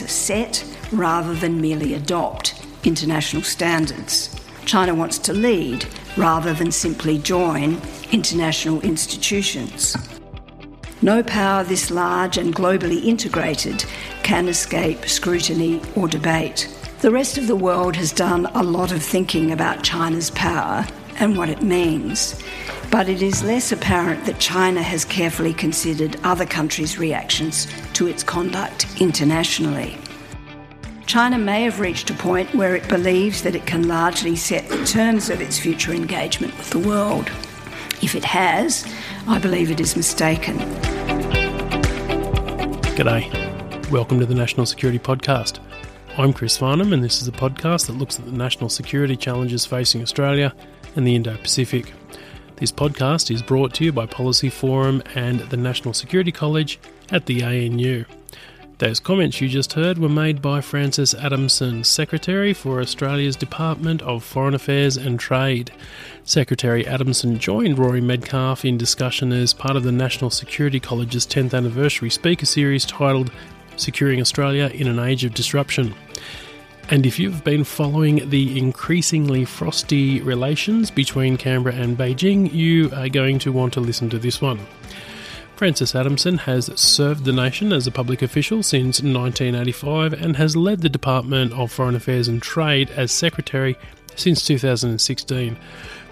to set rather than merely adopt international standards. China wants to lead rather than simply join international institutions. No power this large and globally integrated can escape scrutiny or debate. The rest of the world has done a lot of thinking about China's power and what it means, but it is less apparent that China has carefully considered other countries' reactions to its conduct internationally. China may have reached a point where it believes that it can largely set the terms of its future engagement with the world. If it has, I believe it is mistaken. G'day. Welcome to the National Security Podcast. I'm Chris Farnham, and this is a podcast that looks at the national security challenges facing Australia and the Indo Pacific. This podcast is brought to you by Policy Forum and the National Security College at the ANU. Those comments you just heard were made by Frances Adamson, Secretary for Australia's Department of Foreign Affairs and Trade. Secretary Adamson joined Rory Medcalf in discussion as part of the National Security College's 10th anniversary speaker series titled Securing Australia in an Age of Disruption. And if you've been following the increasingly frosty relations between Canberra and Beijing, you are going to want to listen to this one. Frances Adamson has served the nation as a public official since 1985 and has led the Department of Foreign Affairs and Trade as Secretary since 2016.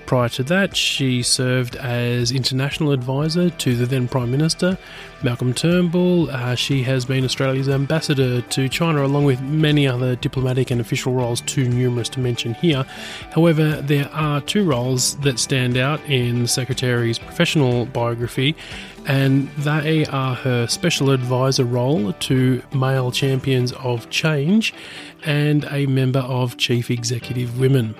Prior to that, she served as international advisor to the then Prime Minister, Malcolm Turnbull. Uh, she has been Australia's ambassador to China, along with many other diplomatic and official roles, too numerous to mention here. However, there are two roles that stand out in the Secretary's professional biography, and they are her special advisor role to male champions of change and a member of Chief Executive Women.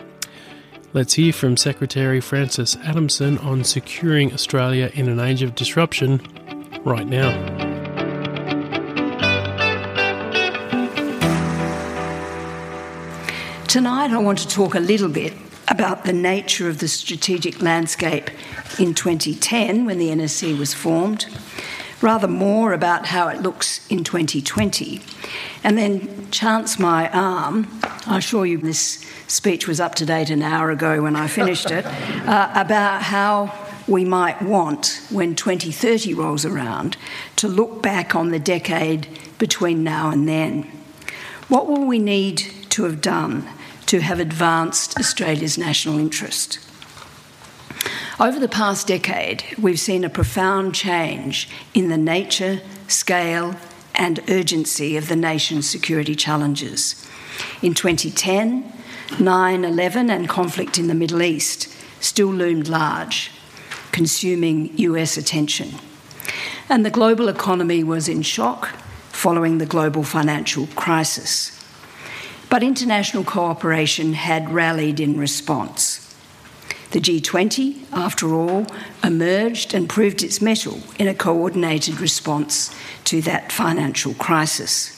Let's hear from Secretary Frances Adamson on securing Australia in an age of disruption right now. Tonight, I want to talk a little bit about the nature of the strategic landscape in 2010 when the NSC was formed, rather more about how it looks in 2020, and then chance my arm. I assure you this speech was up to date an hour ago when I finished it, uh, about how we might want when 2030 rolls around to look back on the decade between now and then. What will we need to have done to have advanced Australia's national interest? Over the past decade, we've seen a profound change in the nature, scale, and urgency of the nation's security challenges. In 2010, 9 11 and conflict in the Middle East still loomed large, consuming US attention. And the global economy was in shock following the global financial crisis. But international cooperation had rallied in response. The G20, after all, emerged and proved its mettle in a coordinated response to that financial crisis.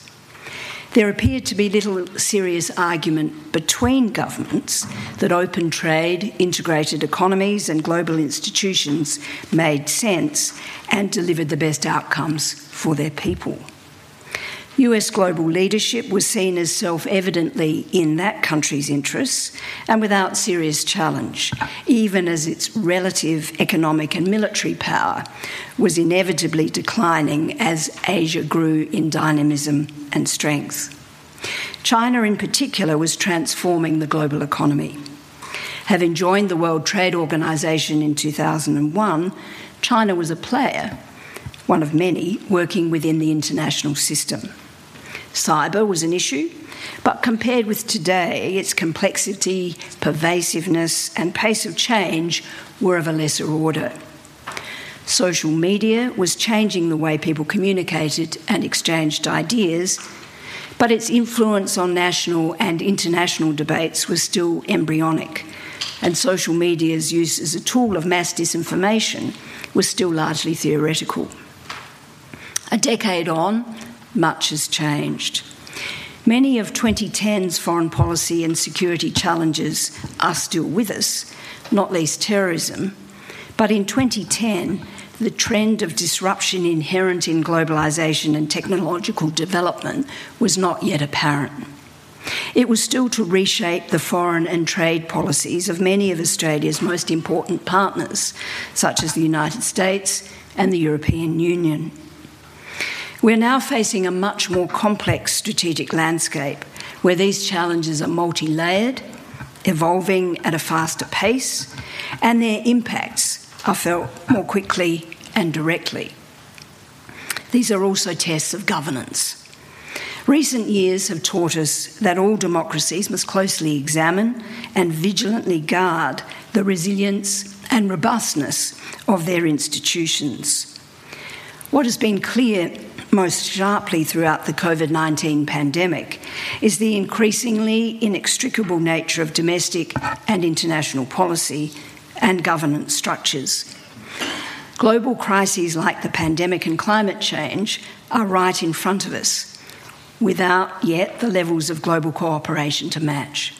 There appeared to be little serious argument between governments that open trade, integrated economies, and global institutions made sense and delivered the best outcomes for their people. US global leadership was seen as self evidently in that country's interests and without serious challenge, even as its relative economic and military power was inevitably declining as Asia grew in dynamism and strength. China, in particular, was transforming the global economy. Having joined the World Trade Organization in 2001, China was a player, one of many, working within the international system. Cyber was an issue, but compared with today, its complexity, pervasiveness, and pace of change were of a lesser order. Social media was changing the way people communicated and exchanged ideas, but its influence on national and international debates was still embryonic, and social media's use as a tool of mass disinformation was still largely theoretical. A decade on, much has changed. Many of 2010's foreign policy and security challenges are still with us, not least terrorism. But in 2010, the trend of disruption inherent in globalisation and technological development was not yet apparent. It was still to reshape the foreign and trade policies of many of Australia's most important partners, such as the United States and the European Union. We're now facing a much more complex strategic landscape where these challenges are multi layered, evolving at a faster pace, and their impacts are felt more quickly and directly. These are also tests of governance. Recent years have taught us that all democracies must closely examine and vigilantly guard the resilience and robustness of their institutions. What has been clear most sharply throughout the COVID 19 pandemic is the increasingly inextricable nature of domestic and international policy and governance structures. Global crises like the pandemic and climate change are right in front of us, without yet the levels of global cooperation to match.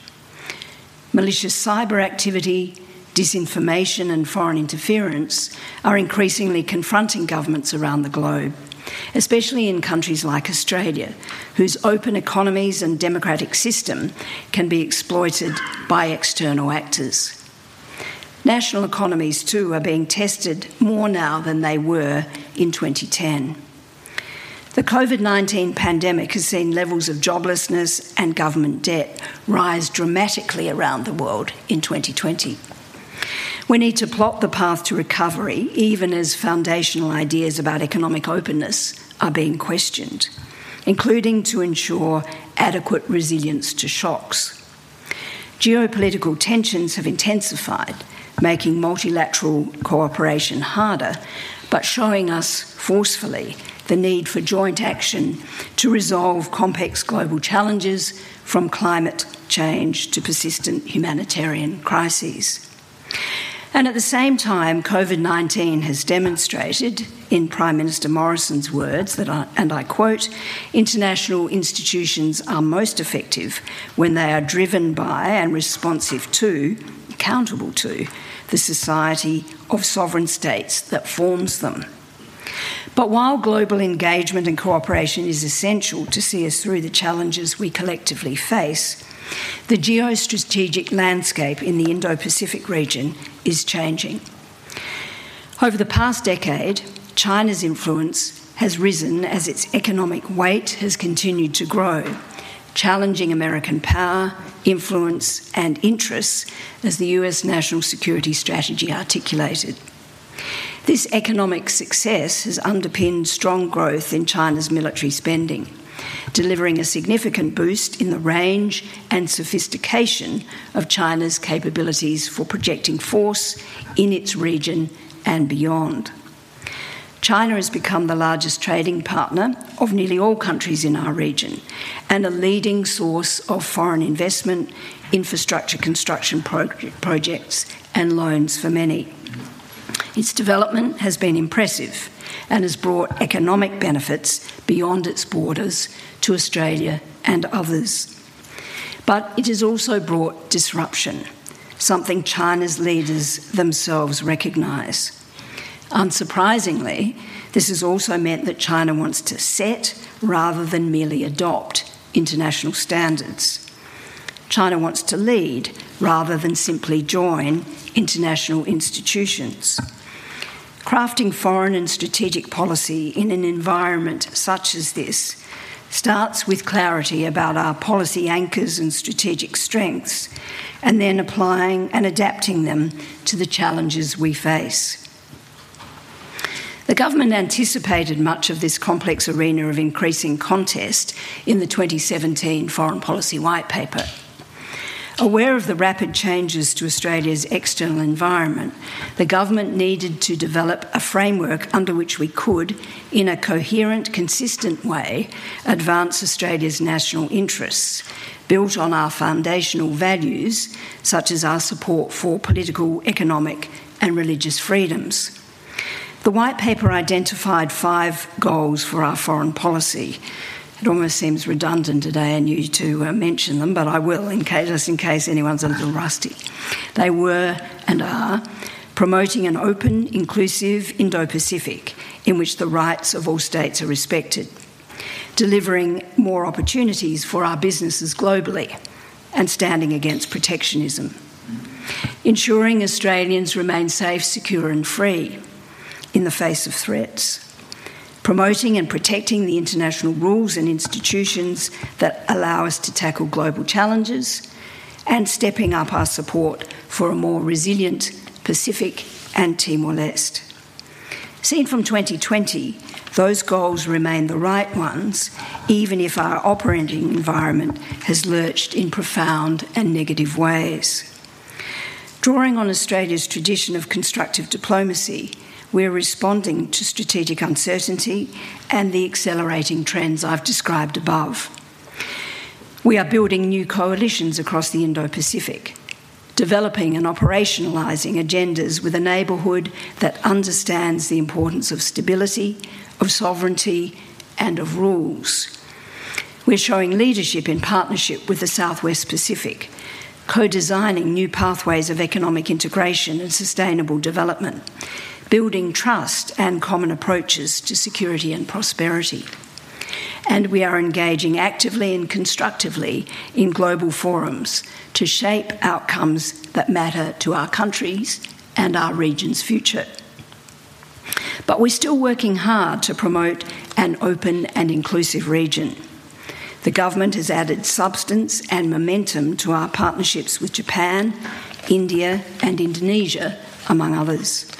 Malicious cyber activity, disinformation, and foreign interference are increasingly confronting governments around the globe especially in countries like Australia, whose open economies and democratic system can be exploited by external actors. National economies, too, are being tested more now than they were in 2010. The COVID 19 pandemic has seen levels of joblessness and government debt rise dramatically around the world in 2020. We need to plot the path to recovery, even as foundational ideas about economic openness are being questioned, including to ensure adequate resilience to shocks. Geopolitical tensions have intensified, making multilateral cooperation harder, but showing us forcefully the need for joint action to resolve complex global challenges from climate change to persistent humanitarian crises. And at the same time, COVID 19 has demonstrated, in Prime Minister Morrison's words, that I, and I quote, international institutions are most effective when they are driven by and responsive to, accountable to, the society of sovereign states that forms them. But while global engagement and cooperation is essential to see us through the challenges we collectively face, the geostrategic landscape in the Indo Pacific region is changing. Over the past decade, China's influence has risen as its economic weight has continued to grow, challenging American power, influence, and interests as the US national security strategy articulated. This economic success has underpinned strong growth in China's military spending delivering a significant boost in the range and sophistication of China's capabilities for projecting force in its region and beyond. China has become the largest trading partner of nearly all countries in our region and a leading source of foreign investment, infrastructure construction pro- projects, and loans for many. Its development has been impressive and has brought economic benefits beyond its borders to Australia and others. But it has also brought disruption, something China's leaders themselves recognise. Unsurprisingly, this has also meant that China wants to set rather than merely adopt international standards. China wants to lead rather than simply join international institutions. Crafting foreign and strategic policy in an environment such as this starts with clarity about our policy anchors and strategic strengths, and then applying and adapting them to the challenges we face. The government anticipated much of this complex arena of increasing contest in the 2017 Foreign Policy White Paper. Aware of the rapid changes to Australia's external environment, the government needed to develop a framework under which we could, in a coherent, consistent way, advance Australia's national interests, built on our foundational values, such as our support for political, economic, and religious freedoms. The White Paper identified five goals for our foreign policy it almost seems redundant today and you to uh, mention them, but I will, in case, just in case anyone's a little rusty. They were and are promoting an open, inclusive Indo Pacific in which the rights of all states are respected, delivering more opportunities for our businesses globally, and standing against protectionism, ensuring Australians remain safe, secure, and free in the face of threats promoting and protecting the international rules and institutions that allow us to tackle global challenges, and stepping up our support for a more resilient Pacific and Timor Leste. Seen from 2020, those goals remain the right ones, even if our operating environment has lurched in profound and negative ways. Drawing on Australia's tradition of constructive diplomacy, we're responding to strategic uncertainty and the accelerating trends I've described above. We are building new coalitions across the Indo Pacific, developing and operationalising agendas with a neighbourhood that understands the importance of stability, of sovereignty, and of rules. We're showing leadership in partnership with the Southwest Pacific, co designing new pathways of economic integration and sustainable development building trust and common approaches to security and prosperity. And we are engaging actively and constructively in global forums to shape outcomes that matter to our countries and our region's future. But we're still working hard to promote an open and inclusive region. The government has added substance and momentum to our partnerships with Japan, India, and Indonesia, among others.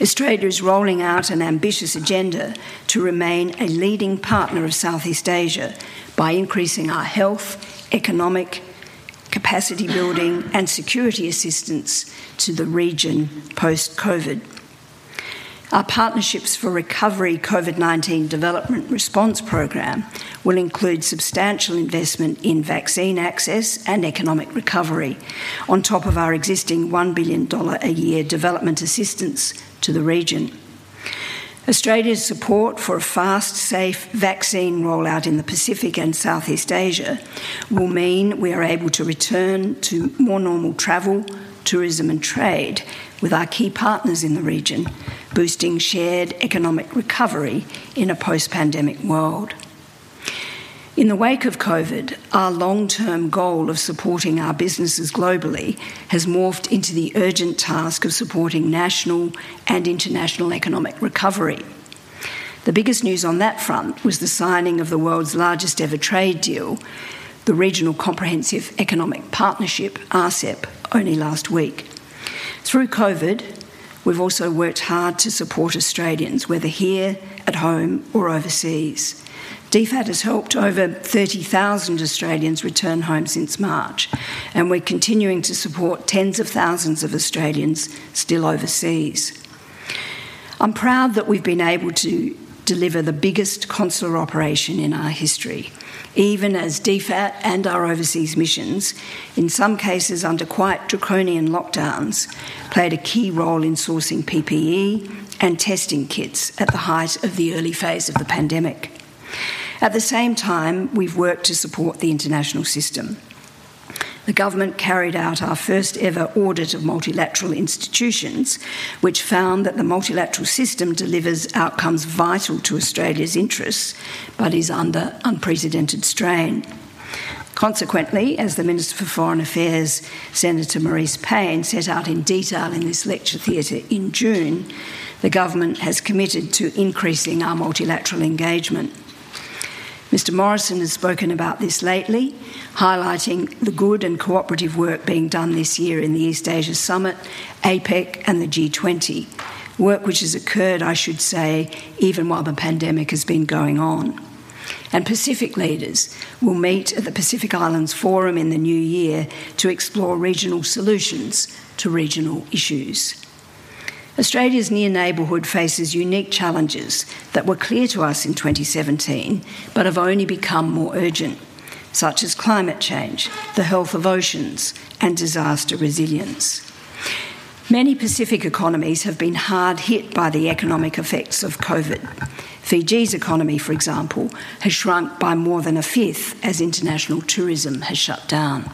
Australia is rolling out an ambitious agenda to remain a leading partner of Southeast Asia by increasing our health, economic, capacity building, and security assistance to the region post COVID. Our Partnerships for Recovery COVID 19 Development Response Program will include substantial investment in vaccine access and economic recovery, on top of our existing $1 billion a year development assistance to the region. Australia's support for a fast, safe vaccine rollout in the Pacific and Southeast Asia will mean we are able to return to more normal travel, tourism, and trade with our key partners in the region, boosting shared economic recovery in a post pandemic world. In the wake of COVID, our long term goal of supporting our businesses globally has morphed into the urgent task of supporting national and international economic recovery. The biggest news on that front was the signing of the world's largest ever trade deal, the Regional Comprehensive Economic Partnership, RCEP, only last week. Through COVID, we've also worked hard to support Australians, whether here, at home, or overseas. DFAT has helped over 30,000 Australians return home since March, and we're continuing to support tens of thousands of Australians still overseas. I'm proud that we've been able to deliver the biggest consular operation in our history, even as DFAT and our overseas missions, in some cases under quite draconian lockdowns, played a key role in sourcing PPE and testing kits at the height of the early phase of the pandemic. At the same time, we've worked to support the international system. The government carried out our first ever audit of multilateral institutions, which found that the multilateral system delivers outcomes vital to Australia's interests, but is under unprecedented strain. Consequently, as the Minister for Foreign Affairs, Senator Marise Payne, set out in detail in this lecture theatre in June, the government has committed to increasing our multilateral engagement. Mr. Morrison has spoken about this lately, highlighting the good and cooperative work being done this year in the East Asia Summit, APEC, and the G20, work which has occurred, I should say, even while the pandemic has been going on. And Pacific leaders will meet at the Pacific Islands Forum in the new year to explore regional solutions to regional issues. Australia's near neighbourhood faces unique challenges that were clear to us in 2017 but have only become more urgent, such as climate change, the health of oceans, and disaster resilience. Many Pacific economies have been hard hit by the economic effects of COVID. Fiji's economy, for example, has shrunk by more than a fifth as international tourism has shut down.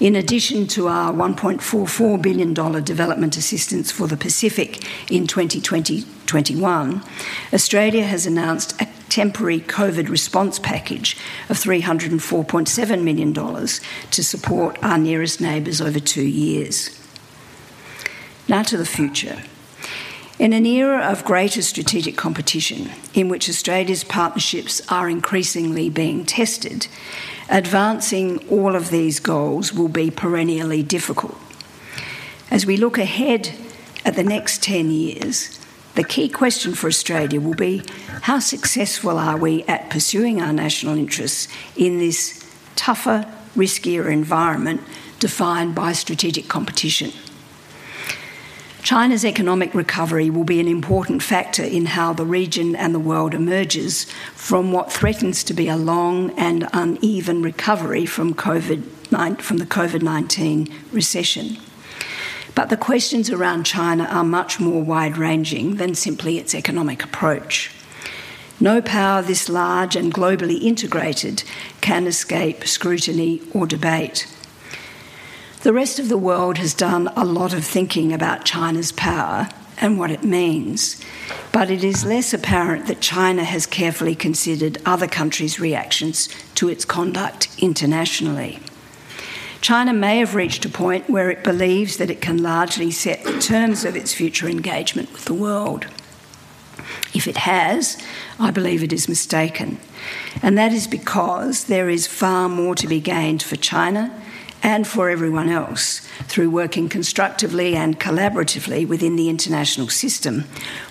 In addition to our $1.44 billion development assistance for the Pacific in 2020-21, Australia has announced a temporary COVID response package of $304.7 million to support our nearest neighbours over two years. Now to the future. In an era of greater strategic competition, in which Australia's partnerships are increasingly being tested, advancing all of these goals will be perennially difficult. As we look ahead at the next 10 years, the key question for Australia will be how successful are we at pursuing our national interests in this tougher, riskier environment defined by strategic competition? China's economic recovery will be an important factor in how the region and the world emerges from what threatens to be a long and uneven recovery from, COVID, from the COVID 19 recession. But the questions around China are much more wide ranging than simply its economic approach. No power this large and globally integrated can escape scrutiny or debate. The rest of the world has done a lot of thinking about China's power and what it means, but it is less apparent that China has carefully considered other countries' reactions to its conduct internationally. China may have reached a point where it believes that it can largely set the terms of its future engagement with the world. If it has, I believe it is mistaken. And that is because there is far more to be gained for China and for everyone else through working constructively and collaboratively within the international system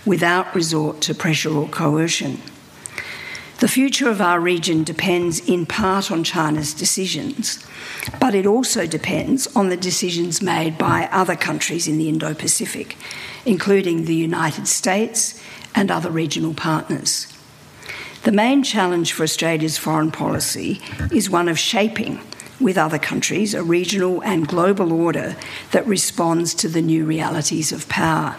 without resort to pressure or coercion. The future of our region depends in part on China's decisions, but it also depends on the decisions made by other countries in the Indo Pacific, including the United States and other regional partners. The main challenge for Australia's foreign policy is one of shaping with other countries, a regional and global order that responds to the new realities of power.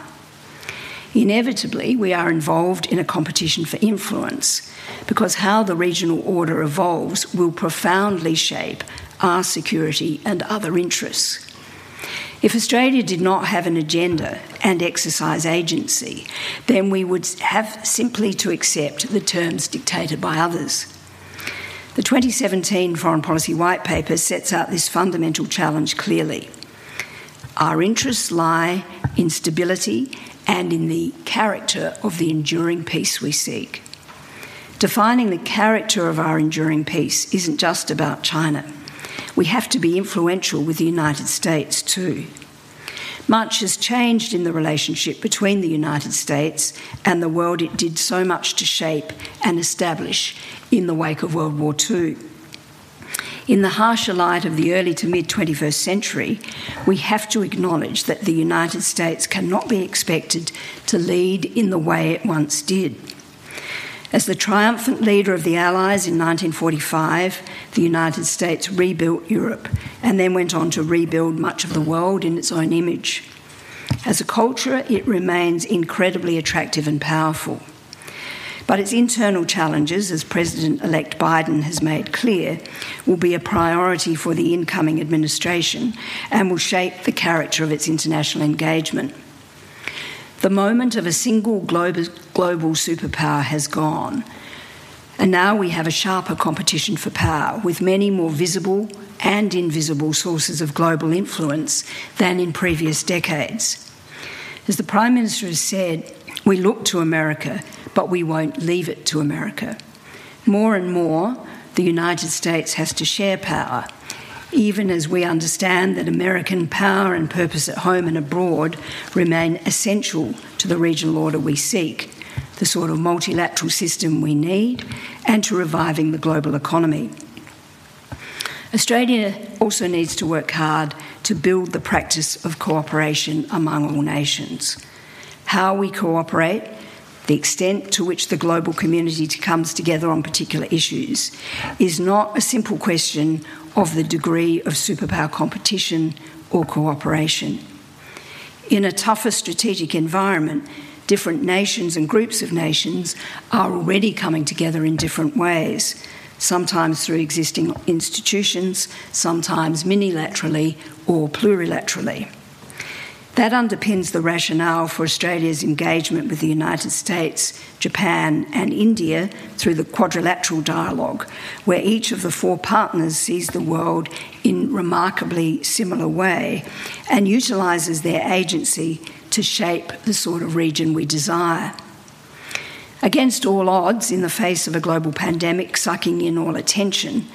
Inevitably, we are involved in a competition for influence because how the regional order evolves will profoundly shape our security and other interests. If Australia did not have an agenda and exercise agency, then we would have simply to accept the terms dictated by others. The 2017 Foreign Policy White Paper sets out this fundamental challenge clearly. Our interests lie in stability and in the character of the enduring peace we seek. Defining the character of our enduring peace isn't just about China. We have to be influential with the United States too. Much has changed in the relationship between the United States and the world it did so much to shape and establish in the wake of World War II. In the harsher light of the early to mid 21st century, we have to acknowledge that the United States cannot be expected to lead in the way it once did. As the triumphant leader of the Allies in 1945, the United States rebuilt Europe and then went on to rebuild much of the world in its own image. As a culture, it remains incredibly attractive and powerful. But its internal challenges, as President elect Biden has made clear, will be a priority for the incoming administration and will shape the character of its international engagement. The moment of a single global, superpower has gone, and now we have a sharper competition for power with many more visible and invisible sources of global influence than in previous decades. As the Prime Minister has said, we look to America, but we won't leave it to America. More and more, the United States has to share power even as we understand that American power and purpose at home and abroad remain essential to the regional order we seek, the sort of multilateral system we need, and to reviving the global economy. Australia also needs to work hard to build the practice of cooperation among all nations. How we cooperate, the extent to which the global community comes together on particular issues, is not a simple question of the degree of superpower competition or cooperation. In a tougher strategic environment, different nations and groups of nations are already coming together in different ways, sometimes through existing institutions, sometimes minilaterally or plurilaterally. That underpins the rationale for Australia's engagement with the United States, Japan, and India through the quadrilateral dialogue, where each of the four partners sees the world in remarkably similar way and utilises their agency to shape the sort of region we desire. Against all odds, in the face of a global pandemic sucking in all attention,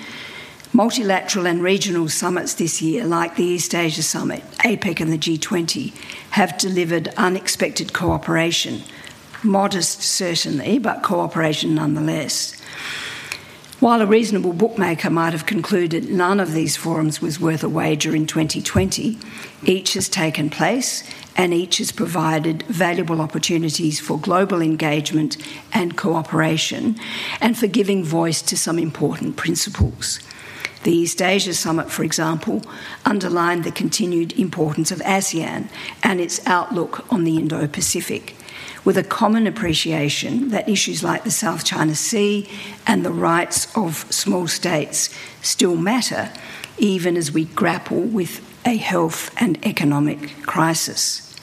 Multilateral and regional summits this year, like the East Asia Summit, APEC, and the G20, have delivered unexpected cooperation. Modest, certainly, but cooperation nonetheless. While a reasonable bookmaker might have concluded none of these forums was worth a wager in 2020, each has taken place and each has provided valuable opportunities for global engagement and cooperation and for giving voice to some important principles. The East Asia Summit, for example, underlined the continued importance of ASEAN and its outlook on the Indo Pacific, with a common appreciation that issues like the South China Sea and the rights of small states still matter, even as we grapple with a health and economic crisis.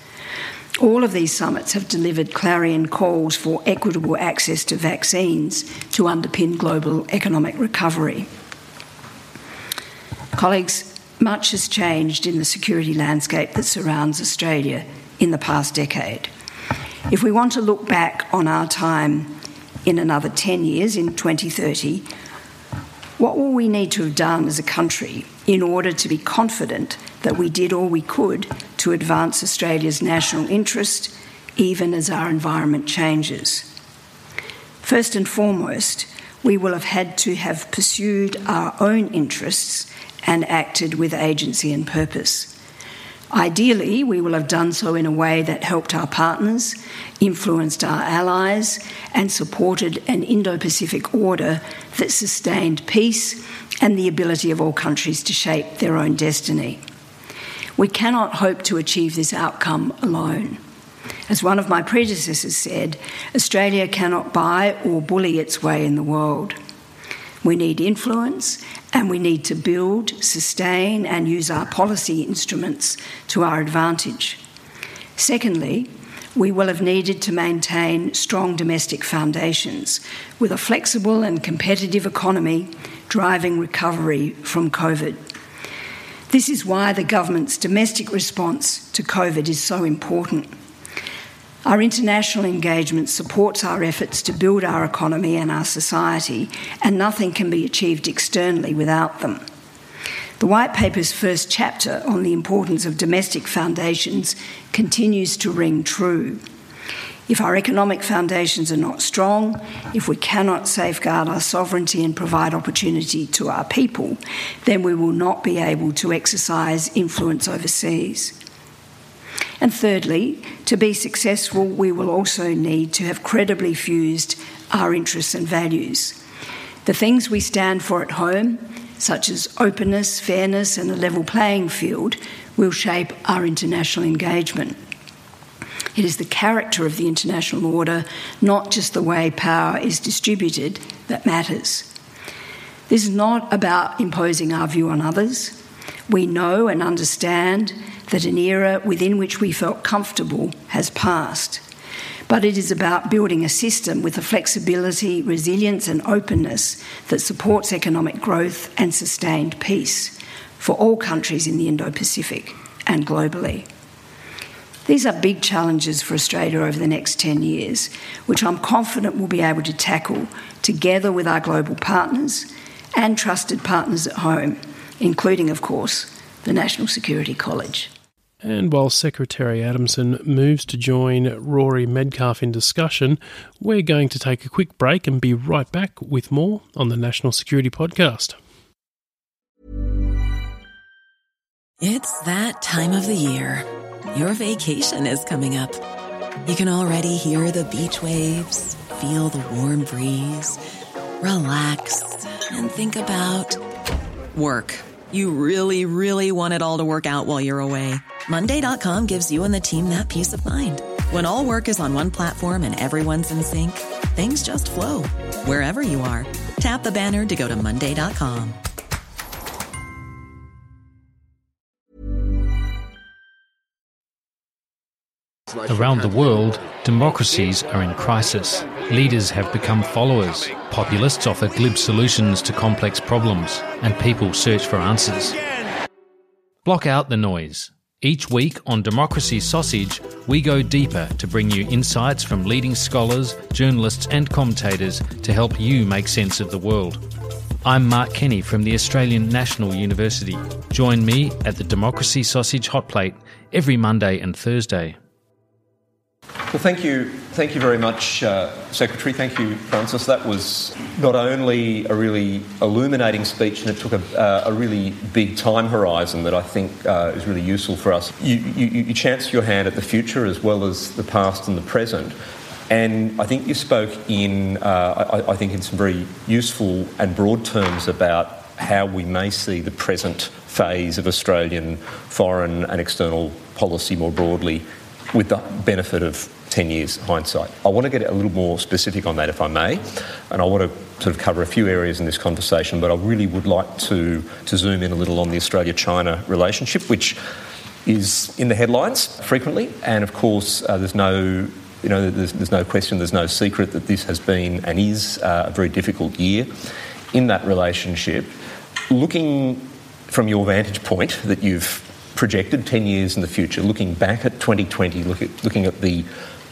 All of these summits have delivered clarion calls for equitable access to vaccines to underpin global economic recovery. Colleagues, much has changed in the security landscape that surrounds Australia in the past decade. If we want to look back on our time in another 10 years, in 2030, what will we need to have done as a country in order to be confident that we did all we could to advance Australia's national interest, even as our environment changes? First and foremost, we will have had to have pursued our own interests and acted with agency and purpose. Ideally, we will have done so in a way that helped our partners, influenced our allies, and supported an Indo Pacific order that sustained peace and the ability of all countries to shape their own destiny. We cannot hope to achieve this outcome alone. As one of my predecessors said, Australia cannot buy or bully its way in the world. We need influence and we need to build, sustain, and use our policy instruments to our advantage. Secondly, we will have needed to maintain strong domestic foundations with a flexible and competitive economy driving recovery from COVID. This is why the government's domestic response to COVID is so important. Our international engagement supports our efforts to build our economy and our society, and nothing can be achieved externally without them. The White Paper's first chapter on the importance of domestic foundations continues to ring true. If our economic foundations are not strong, if we cannot safeguard our sovereignty and provide opportunity to our people, then we will not be able to exercise influence overseas. And thirdly, to be successful, we will also need to have credibly fused our interests and values. The things we stand for at home, such as openness, fairness, and a level playing field, will shape our international engagement. It is the character of the international order, not just the way power is distributed, that matters. This is not about imposing our view on others. We know and understand that an era within which we felt comfortable has passed. But it is about building a system with the flexibility, resilience, and openness that supports economic growth and sustained peace for all countries in the Indo Pacific and globally. These are big challenges for Australia over the next 10 years, which I'm confident we'll be able to tackle together with our global partners and trusted partners at home including, of course, the National Security College. And while Secretary Adamson moves to join Rory Medcalf in discussion, we're going to take a quick break and be right back with more on the National Security Podcast. It's that time of the year. Your vacation is coming up. You can already hear the beach waves, feel the warm breeze, relax, and think about work. You really, really want it all to work out while you're away. Monday.com gives you and the team that peace of mind. When all work is on one platform and everyone's in sync, things just flow wherever you are. Tap the banner to go to Monday.com. Around the world, democracies are in crisis. Leaders have become followers. Populists offer glib solutions to complex problems, and people search for answers. Block out the noise. Each week on Democracy Sausage, we go deeper to bring you insights from leading scholars, journalists, and commentators to help you make sense of the world. I'm Mark Kenny from the Australian National University. Join me at the Democracy Sausage Hot Plate every Monday and Thursday. Well, thank you, thank you very much, uh, Secretary. Thank you, Frances. That was not only a really illuminating speech, and it took a, uh, a really big time horizon that I think uh, is really useful for us. You, you, you chanced your hand at the future as well as the past and the present. And I think you spoke in, uh, I, I think, in some very useful and broad terms about how we may see the present phase of Australian foreign and external policy more broadly with the benefit of 10 years hindsight. I want to get a little more specific on that, if I may, and I want to sort of cover a few areas in this conversation, but I really would like to, to zoom in a little on the Australia China relationship, which is in the headlines frequently, and of course, uh, there's no you know, there's, there's, no question, there's no secret that this has been and is uh, a very difficult year in that relationship. Looking from your vantage point that you've projected 10 years in the future, looking back at 2020, look at, looking at the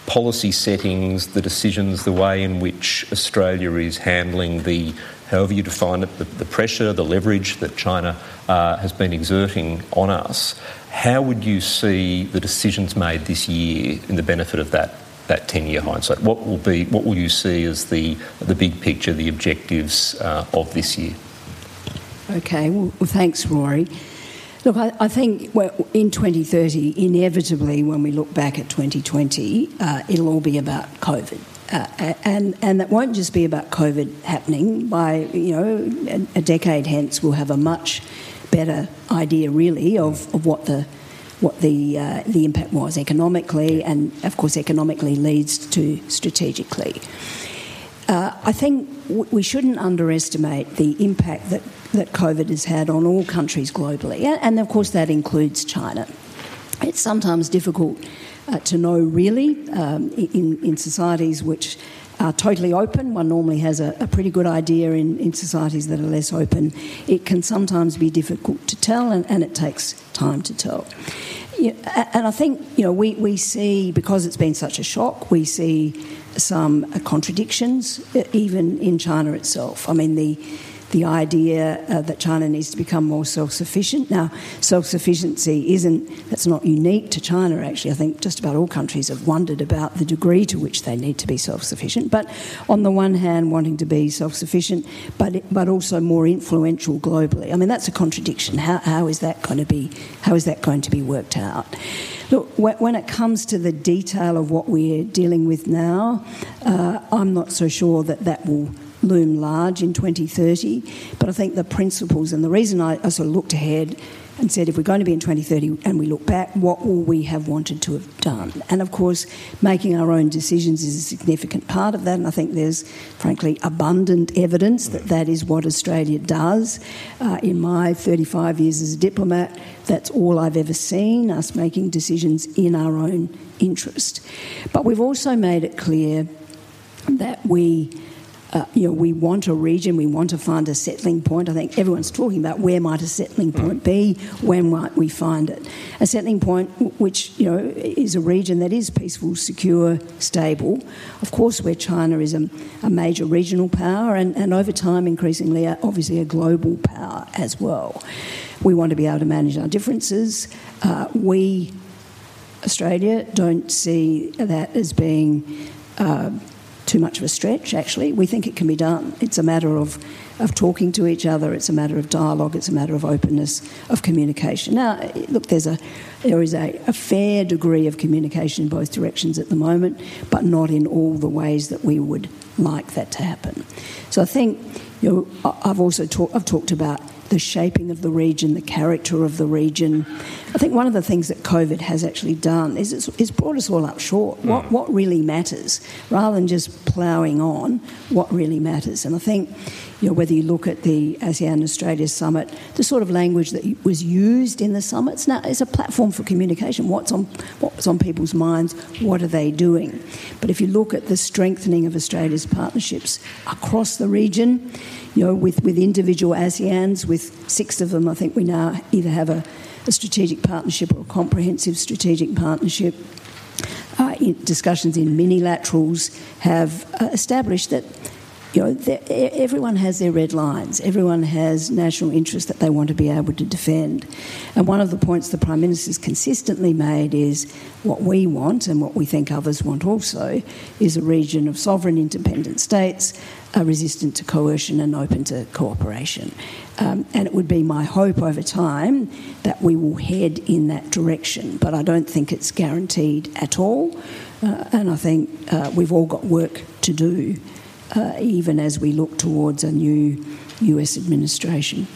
policy settings, the decisions, the way in which Australia is handling the, however you define it, the, the pressure, the leverage that China uh, has been exerting on us, how would you see the decisions made this year in the benefit of that? That 10 year hindsight. What will be? What will you see as the the big picture, the objectives uh, of this year? Okay. Well, thanks, Rory. Look, I, I think well, in 2030, inevitably, when we look back at 2020, uh, it'll all be about COVID. Uh, and and that won't just be about COVID happening. By you know a, a decade hence, we'll have a much better idea, really, of, of what the what the uh, the impact was economically, and of course, economically leads to strategically. Uh, I think w- we shouldn't underestimate the impact that, that COVID has had on all countries globally, and of course, that includes China. It's sometimes difficult uh, to know really um, in, in societies which are totally open. One normally has a, a pretty good idea in, in, societies that are less open. It can sometimes be difficult to tell, and, and it takes time to tell. and I think you know we, we see because it's been such a shock, we see some contradictions, uh, even in China itself. I mean, the the idea uh, that China needs to become more self-sufficient. Now, self-sufficiency isn't that's not unique to China. Actually, I think just about all countries have wondered about the degree to which they need to be self-sufficient. But on the one hand, wanting to be self-sufficient, but but also more influential globally. I mean, that's a contradiction. How, how is that going to be? How is that going to be worked out? Look, when it comes to the detail of what we're dealing with now, uh, I'm not so sure that that will loom large in 2030. But I think the principles and the reason I, I sort of looked ahead and said, if we're going to be in 2030 and we look back, what will we have wanted to have done? And of course, making our own decisions is a significant part of that. And I think there's, frankly, abundant evidence that that is what Australia does. Uh, in my 35 years as a diplomat, that's all I've ever seen, us making decisions in our own interest. But we've also made it clear that we uh, you know, we want a region, we want to find a settling point. I think everyone's talking about where might a settling hmm. point be, when might we find it. A settling point which, you know, is a region that is peaceful, secure, stable. Of course, where China is a, a major regional power and, and over time increasingly, obviously, a global power as well. We want to be able to manage our differences. Uh, we, Australia, don't see that as being uh, too much of a stretch, actually. We think it can be done. It's a matter of, of talking to each other, it's a matter of dialogue, it's a matter of openness, of communication. Now, look, there's a, there is a, a fair degree of communication in both directions at the moment, but not in all the ways that we would like that to happen. So I think, you know, I've also talk, I've talked about the shaping of the region, the character of the region. I think one of the things that COVID has actually done is it's, it's brought us all up short. Mm. What, what really matters, rather than just ploughing on, what really matters. And I think, you know, whether you look at the ASEAN Australia Summit, the sort of language that was used in the summits now is a platform for communication. What's on, what's on people's minds? What are they doing? But if you look at the strengthening of Australia's partnerships across the region, you know, with, with individual ASEANs, with six of them, I think we now either have a, a strategic partnership or a comprehensive strategic partnership. Uh, in discussions in have uh, established that you know, everyone has their red lines. Everyone has national interests that they want to be able to defend. And one of the points the Prime Minister has consistently made is what we want and what we think others want also is a region of sovereign independent states uh, resistant to coercion and open to cooperation. Um, and it would be my hope over time that we will head in that direction. But I don't think it's guaranteed at all. Uh, and I think uh, we've all got work to do uh, even as we look towards a new US administration.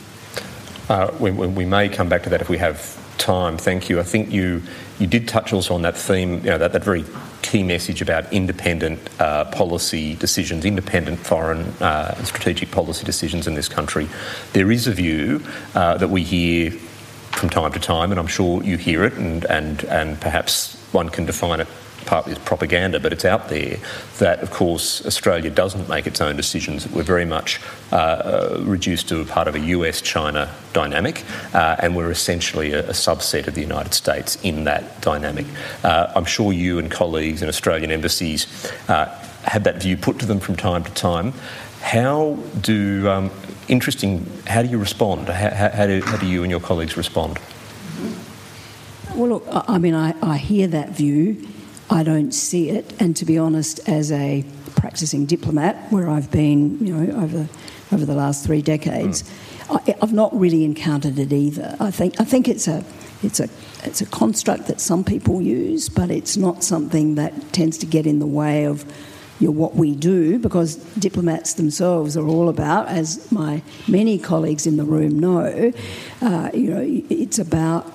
Uh, we, we, may come back to that if we have time. Thank you. I think you you did touch also on that theme, you know, that, that very key message about independent uh, policy decisions, independent foreign uh, strategic policy decisions in this country. There is a view uh, that we hear from time to time, and I'm sure you hear it, and, and, and perhaps one can define it partly as propaganda, but it's out there that, of course, Australia doesn't make its own decisions. We're very much uh, uh reduced to a part of a US China dynamic, uh, and we're essentially a, a, subset of the United States in that dynamic. Uh, I'm sure you and colleagues in Australian embassies uh, have that view put to them from time to time. How do, um, interesting, how do you respond? How, how, do, how do you and your colleagues respond? Well, look, I mean, I, I hear that view. I don't see it. And to be honest, as a practicing diplomat, where I've been, you know, over over the last three decades, mm. I, have not really encountered it either. I think I think it's a it's a it's a construct that some people use, but it's not something that tends to get in the way of you know, what we do because diplomats themselves are all about, as my many colleagues in the room know, uh, you know, it's about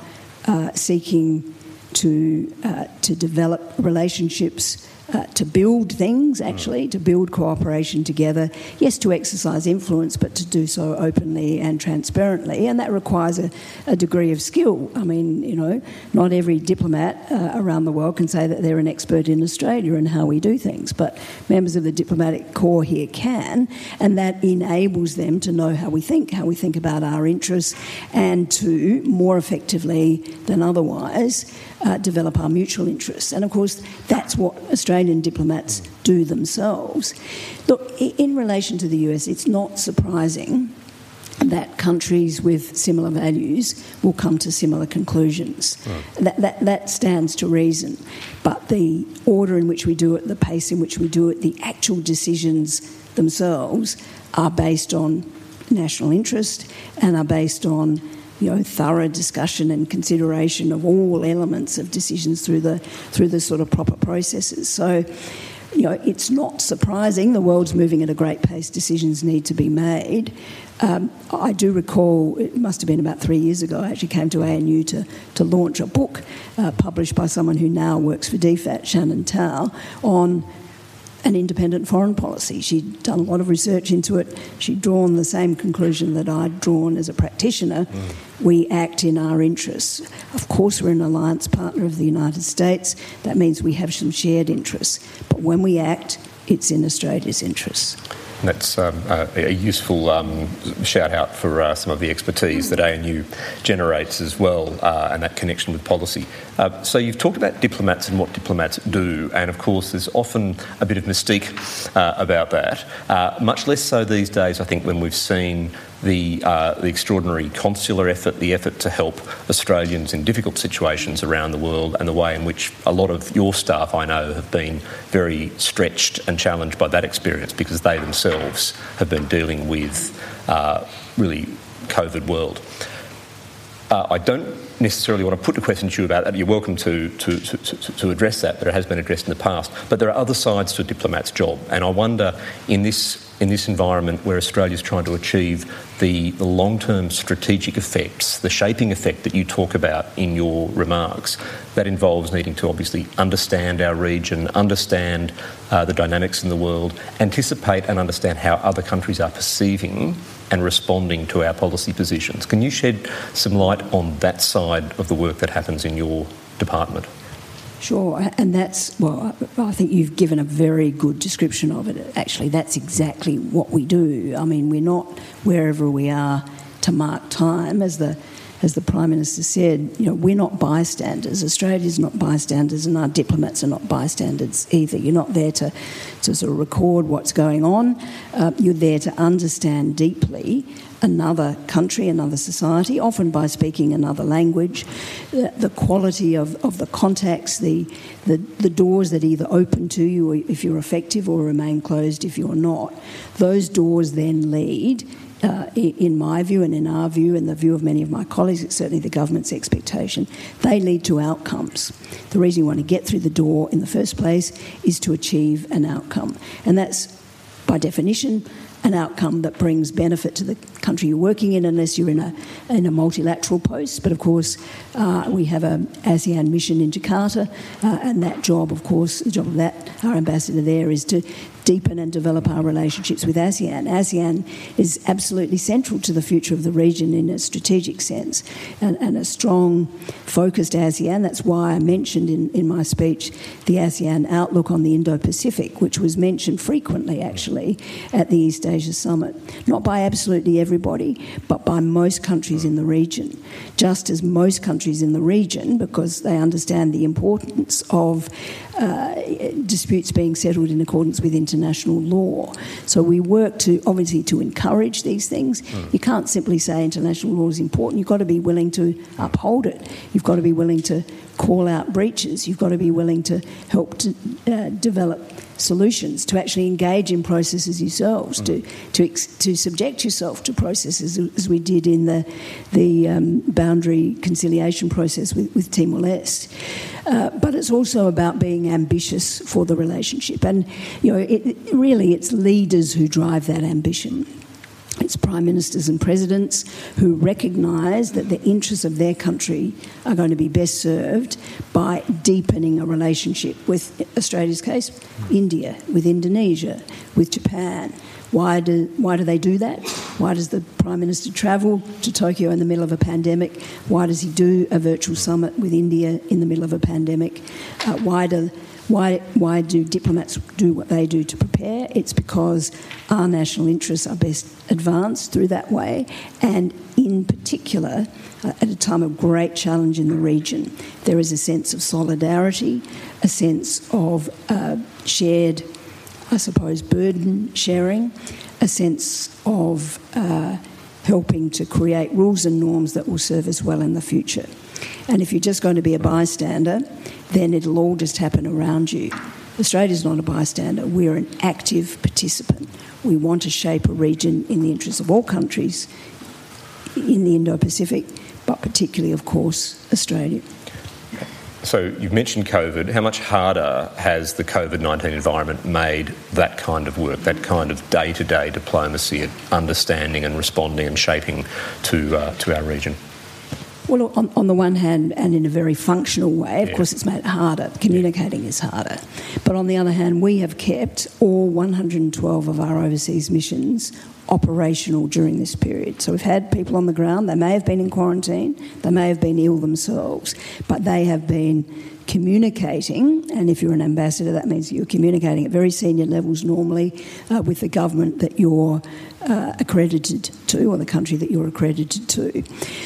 uh, seeking to uh, to develop relationships uh, to build things, actually, to build cooperation together. Yes, to exercise influence, but to do so openly and transparently. And that requires a, a degree of skill. I mean, you know, not every diplomat uh, around the world can say that they're an expert in Australia and how we do things, but members of the diplomatic corps here can, and that enables them to know how we think, how we think about our interests, and to more effectively than otherwise uh, develop our mutual interests. And of course, that's what Australian diplomats do themselves. Look, in relation to the US, it's not surprising that countries with similar values will come to similar conclusions. Right. That, that, that stands to reason. But the order in which we do it, the pace in which we do it, the actual decisions themselves are based on national interest and are based on you know, thorough discussion and consideration of all elements of decisions through the through the sort of proper processes. So, you know, it's not surprising the world's moving at a great pace. Decisions need to be made. Um, I do recall it must have been about three years ago. I actually came to ANU to to launch a book uh, published by someone who now works for DFAT, Shannon Tow, on an independent foreign policy. She'd done a lot of research into it. She'd drawn the same conclusion that I'd drawn as a practitioner. Mm. We act in our interests. Of course, we're an alliance partner of the United States. That means we have some shared interests. But when we act, it's in Australia's interests. That's um, a, a, useful um, shout out for uh, some of the expertise that ANU generates as well, uh, and that connection with policy. Uh, so you've talked about diplomats and what diplomats do, and of course there's often a bit of mystique uh, about that. Uh, much less so these days, I think, when we've seen the, uh, the extraordinary consular effort, the effort to help Australians in difficult situations around the world, and the way in which a lot of your staff, I know, have been very stretched and challenged by that experience because they themselves have been dealing with uh, really COVID world. Uh, I don't necessarily want to put the question to you about that. You're welcome to, to, to, to, address that, but it has been addressed in the past. But there are other sides to a diplomat's job, and I wonder in this in this environment where Australia is trying to achieve the, the long term strategic effects, the shaping effect that you talk about in your remarks, that involves needing to obviously understand our region, understand uh, the dynamics in the world, anticipate and understand how other countries are perceiving and responding to our policy positions. Can you shed some light on that side of the work that happens in your department? Sure, and that's, well, I think you've given a very good description of it. Actually, that's exactly what we do. I mean, we're not wherever we are to mark time, as the as the Prime Minister said, you know, we're not bystanders. Australia's not bystanders, and our diplomats are not bystanders either. You're not there to, to sort of record what's going on. Uh, you're there to understand deeply another country, another society, often by speaking another language, the, quality of, of the contacts, the, the, the doors that either open to you if you're effective or remain closed if you're not. Those doors then lead uh, in my view and in our view and the view of many of my colleagues, it's certainly the government's expectation, they lead to outcomes. The reason you want to get through the door in the first place is to achieve an outcome. And that's, by definition, an outcome that brings benefit to the country you're working in, unless you're in a in a multilateral post. But of course, uh, we have an ASEAN mission in Jakarta, uh, and that job, of course, the job of that our ambassador there is to deepen and develop our relationships with ASEAN. ASEAN is absolutely central to the future of the region in a strategic sense, and, and a strong, focused ASEAN. That's why I mentioned in, in my speech the ASEAN outlook on the Indo Pacific, which was mentioned frequently actually at the East Asia Summit. Not by absolutely everybody, but by most countries in the region. Just as most countries in the region, because they understand the importance of uh, disputes being settled in accordance with international law. So we work to obviously to encourage these things. Mm. You can't simply say international law is important. You've got to be willing to uphold it. You've got to be willing to call out breaches. You've got to be willing to help to uh, develop solutions, to actually engage in processes yourselves, mm. to to to subject yourself to processes as we did in the the um, boundary conciliation process with, with Timor Leste. Uh, but it's also about being ambitious for the relationship, and you know, it, really, it's leaders who drive that ambition. It's prime ministers and presidents who recognise that the interests of their country are going to be best served by deepening a relationship with Australia's case, India, with Indonesia, with Japan. Why do, why do they do that? Why does the Prime Minister travel to Tokyo in the middle of a pandemic? Why does he do a virtual summit with India in the middle of a pandemic? Uh, why do why, why do diplomats do what they do to prepare? It's because our national interests are best advanced through that way, and in particular, uh, at a time of great challenge in the region, there is a sense of solidarity, a sense of uh, shared, I suppose, burden sharing, a sense of uh, helping to create rules and norms that will serve us well in the future. And if you're just going to be a bystander, then it'll all just happen around you. Australia's not a bystander, we're an active participant. We want to shape a region in the interests of all countries in the Indo Pacific, but particularly, of course, Australia. So you've mentioned COVID. How much harder has the COVID 19 environment made that kind of work, that kind of day to day diplomacy, at understanding and responding and shaping to, uh, to our region? Well, on, on, the one hand, and in a very functional way, of yeah. course, it's made it harder. Communicating is harder. But on the other hand, we have kept all 112 of our overseas missions operational during this period. So we've had people on the ground, they may have been in quarantine, they may have been ill themselves, but they have been communicating, and if you're an ambassador, that means you're communicating at very senior levels normally uh, with the government that you're uh, accredited to, or the country that you're accredited to.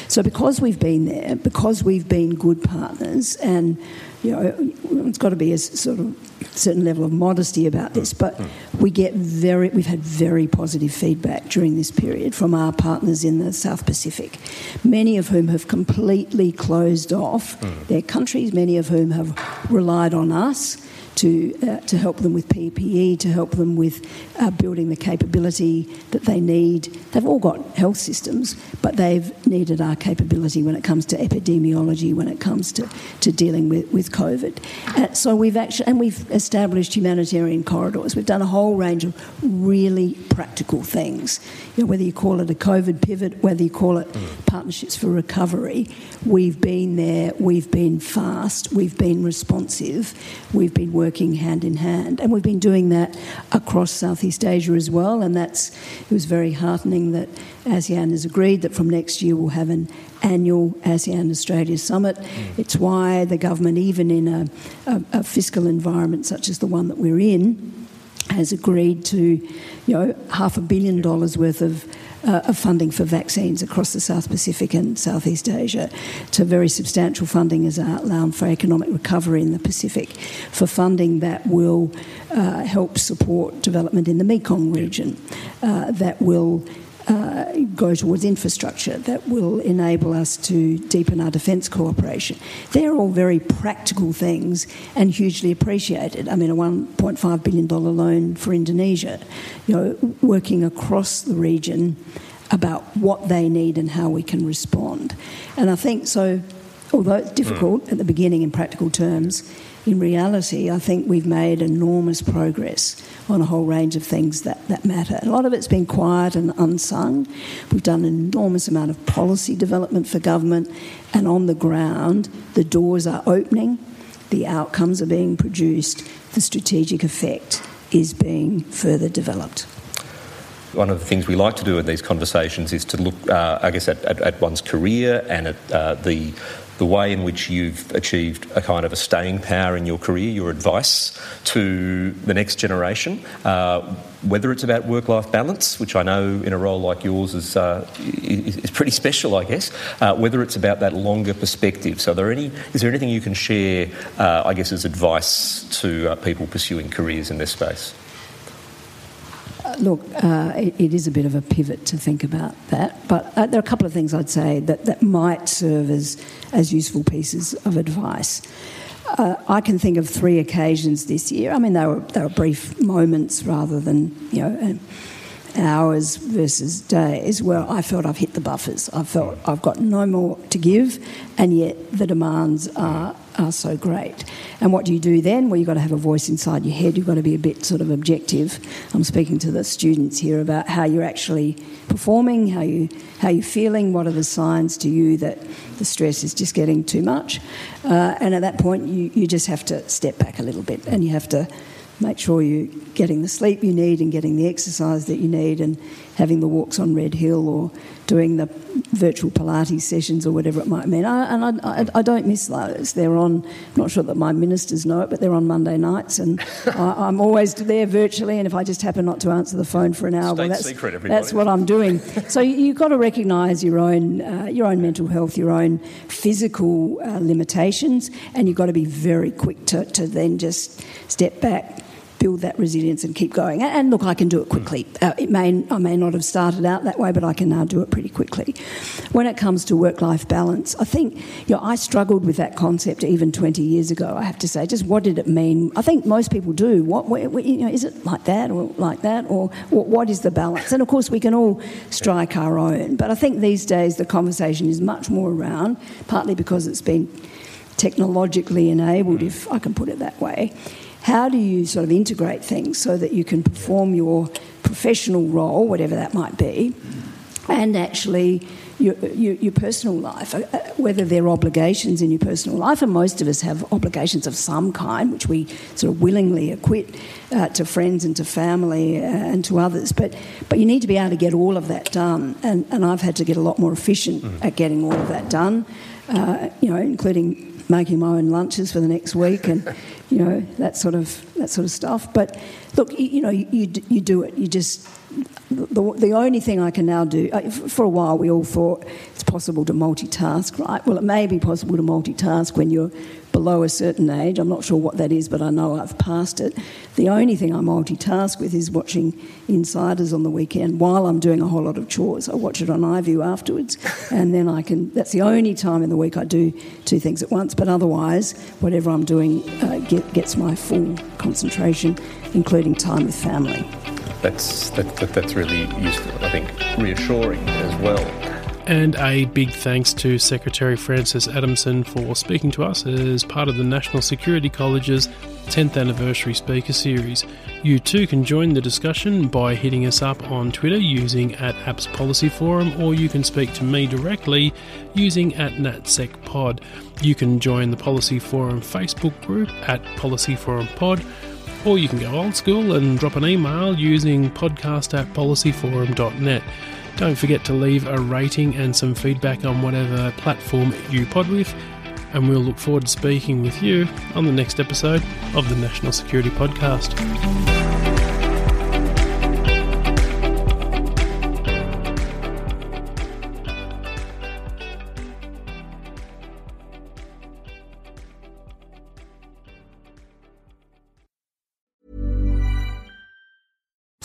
So, because we've been there, because we've been good partners, and you know, it's got to be a sort of certain level of modesty about this, but we get very, we've had very positive feedback during this period from our partners in the South Pacific, many of whom have completely closed off mm. their countries, many of whom have relied on us to, uh, to help them with PPE, to help them with uh, building the capability that they need. They've all got health systems, but they've needed our capability when it comes to epidemiology, when it comes to, to dealing with, with COVID. Uh, so we've actually, and we've established humanitarian corridors. We've done a whole range of really practical things. You know, whether you call it a COVID pivot, whether you call it mm. partnerships for recovery, we've been there, we've been fast, we've been responsive, we've been working working hand in hand. And we've been doing that across Southeast Asia as well. And that's it was very heartening that ASEAN has agreed that from next year we'll have an annual ASEAN Australia Summit. Mm. It's why the government, even in a, a, a fiscal environment such as the one that we're in, has agreed to, you know, half a billion dollars worth of uh, of funding for vaccines across the South Pacific and Southeast Asia, to very substantial funding as outlined for economic recovery in the Pacific, for funding that will uh, help support development in the Mekong region, uh, that will uh, go towards infrastructure that will enable us to deepen our defence cooperation. They're all very practical things and hugely appreciated. I mean, a $1.5 billion loan for Indonesia, you know, working across the region about what they need and how we can respond. And I think so, although it's difficult mm. at the beginning in practical terms, in reality, I think we've made enormous progress on a whole range of things that, that matter. A lot of it's been quiet and unsung. We've done an enormous amount of policy development for government, and on the ground, the doors are opening, the outcomes are being produced, the strategic effect is being further developed. One of the things we like to do in these conversations is to look, uh, I guess, at, at, at, one's career and at uh, the the way in which you've achieved a kind of a staying power in your career, your advice to the next generation, uh, whether it's about work life balance, which I know in a role like yours is, uh, is pretty special, I guess, uh, whether it's about that longer perspective. So, there any, is there anything you can share, uh, I guess, as advice to uh, people pursuing careers in this space? Look, uh, it, it is a bit of a pivot to think about that, but uh, there are a couple of things I'd say that, that might serve as, as useful pieces of advice. Uh, I can think of three occasions this year. I mean, they were, they were brief moments rather than, you know, hours versus days where I felt I've hit the buffers. I felt I've got no more to give, and yet the demands are are so great. And what do you do then? Well, you've got to have a voice inside your head. You've got to be a bit sort of objective. I'm speaking to the students here about how you're actually performing, how you how you're feeling. What are the signs to you that the stress is just getting too much? Uh, and at that point, you you just have to step back a little bit, and you have to make sure you're getting the sleep you need and getting the exercise that you need and having the walks on Red Hill or doing the virtual Pilates sessions or whatever it might mean. I, and I, I, I, don't miss those. They're on, I'm not sure that my ministers know it, but they're on Monday nights and I, am always there virtually and if I just happen not to answer the phone for an hour, well, that's, secret, that's what I'm doing. so you, have got to recognise your own, uh, your own mental health, your own physical uh, limitations and you've got to be very quick to, to then just step back build that resilience and keep going. And look, I can do it quickly. Uh, it may I may not have started out that way, but I can now do it pretty quickly. When it comes to work-life balance, I think you know I struggled with that concept even 20 years ago. I have to say, just what did it mean? I think most people do. What, what you know, is it like that or like that, or what is the balance? And of course, we can all strike our own. But I think these days the conversation is much more around, partly because it's been technologically enabled, if I can put it that way how do you sort of integrate things so that you can perform your professional role, whatever that might be, and actually your, your, your personal life, uh, uh, whether there are obligations in your personal life, and most of us have obligations of some kind, which we sort of willingly acquit uh, to friends and to family uh, and to others. But, but you need to be able to get all of that done, and, and I've had to get a lot more efficient mm. at getting all of that done, uh, you know, including making my own lunches for the next week and you know that sort of that sort of stuff. But look you, you know you, you, you do it. You just the, the only thing I can now do, uh, for a while we all thought it's possible to multitask, right? Well, it may be possible to multitask when you're below a certain age. I'm not sure what that is, but I know I've passed it. The only thing I multitask with is watching Insiders on the weekend while I'm doing a whole lot of chores. I watch it on iView afterwards, and then I can. That's the only time in the week I do two things at once. But otherwise, whatever I'm doing uh, get, gets my full concentration, including time with family that's that, that, that's really useful. I think reassuring as well. And a big thanks to Secretary Frances Adamson for speaking to us as part of the National Security College's 10th anniversary speaker series. You too can join the discussion by hitting us up on Twitter using at Apps Policy Forum, or you can speak to me directly using at NatSecPod. You can join the Policy Forum Facebook group at Policy Forum Pod or you can go old school and drop an email using podcast at policyforum.net. Don't forget to leave a rating and some feedback on whatever platform you pod with, and we'll look forward to speaking with you on the next episode of the National Security Podcast.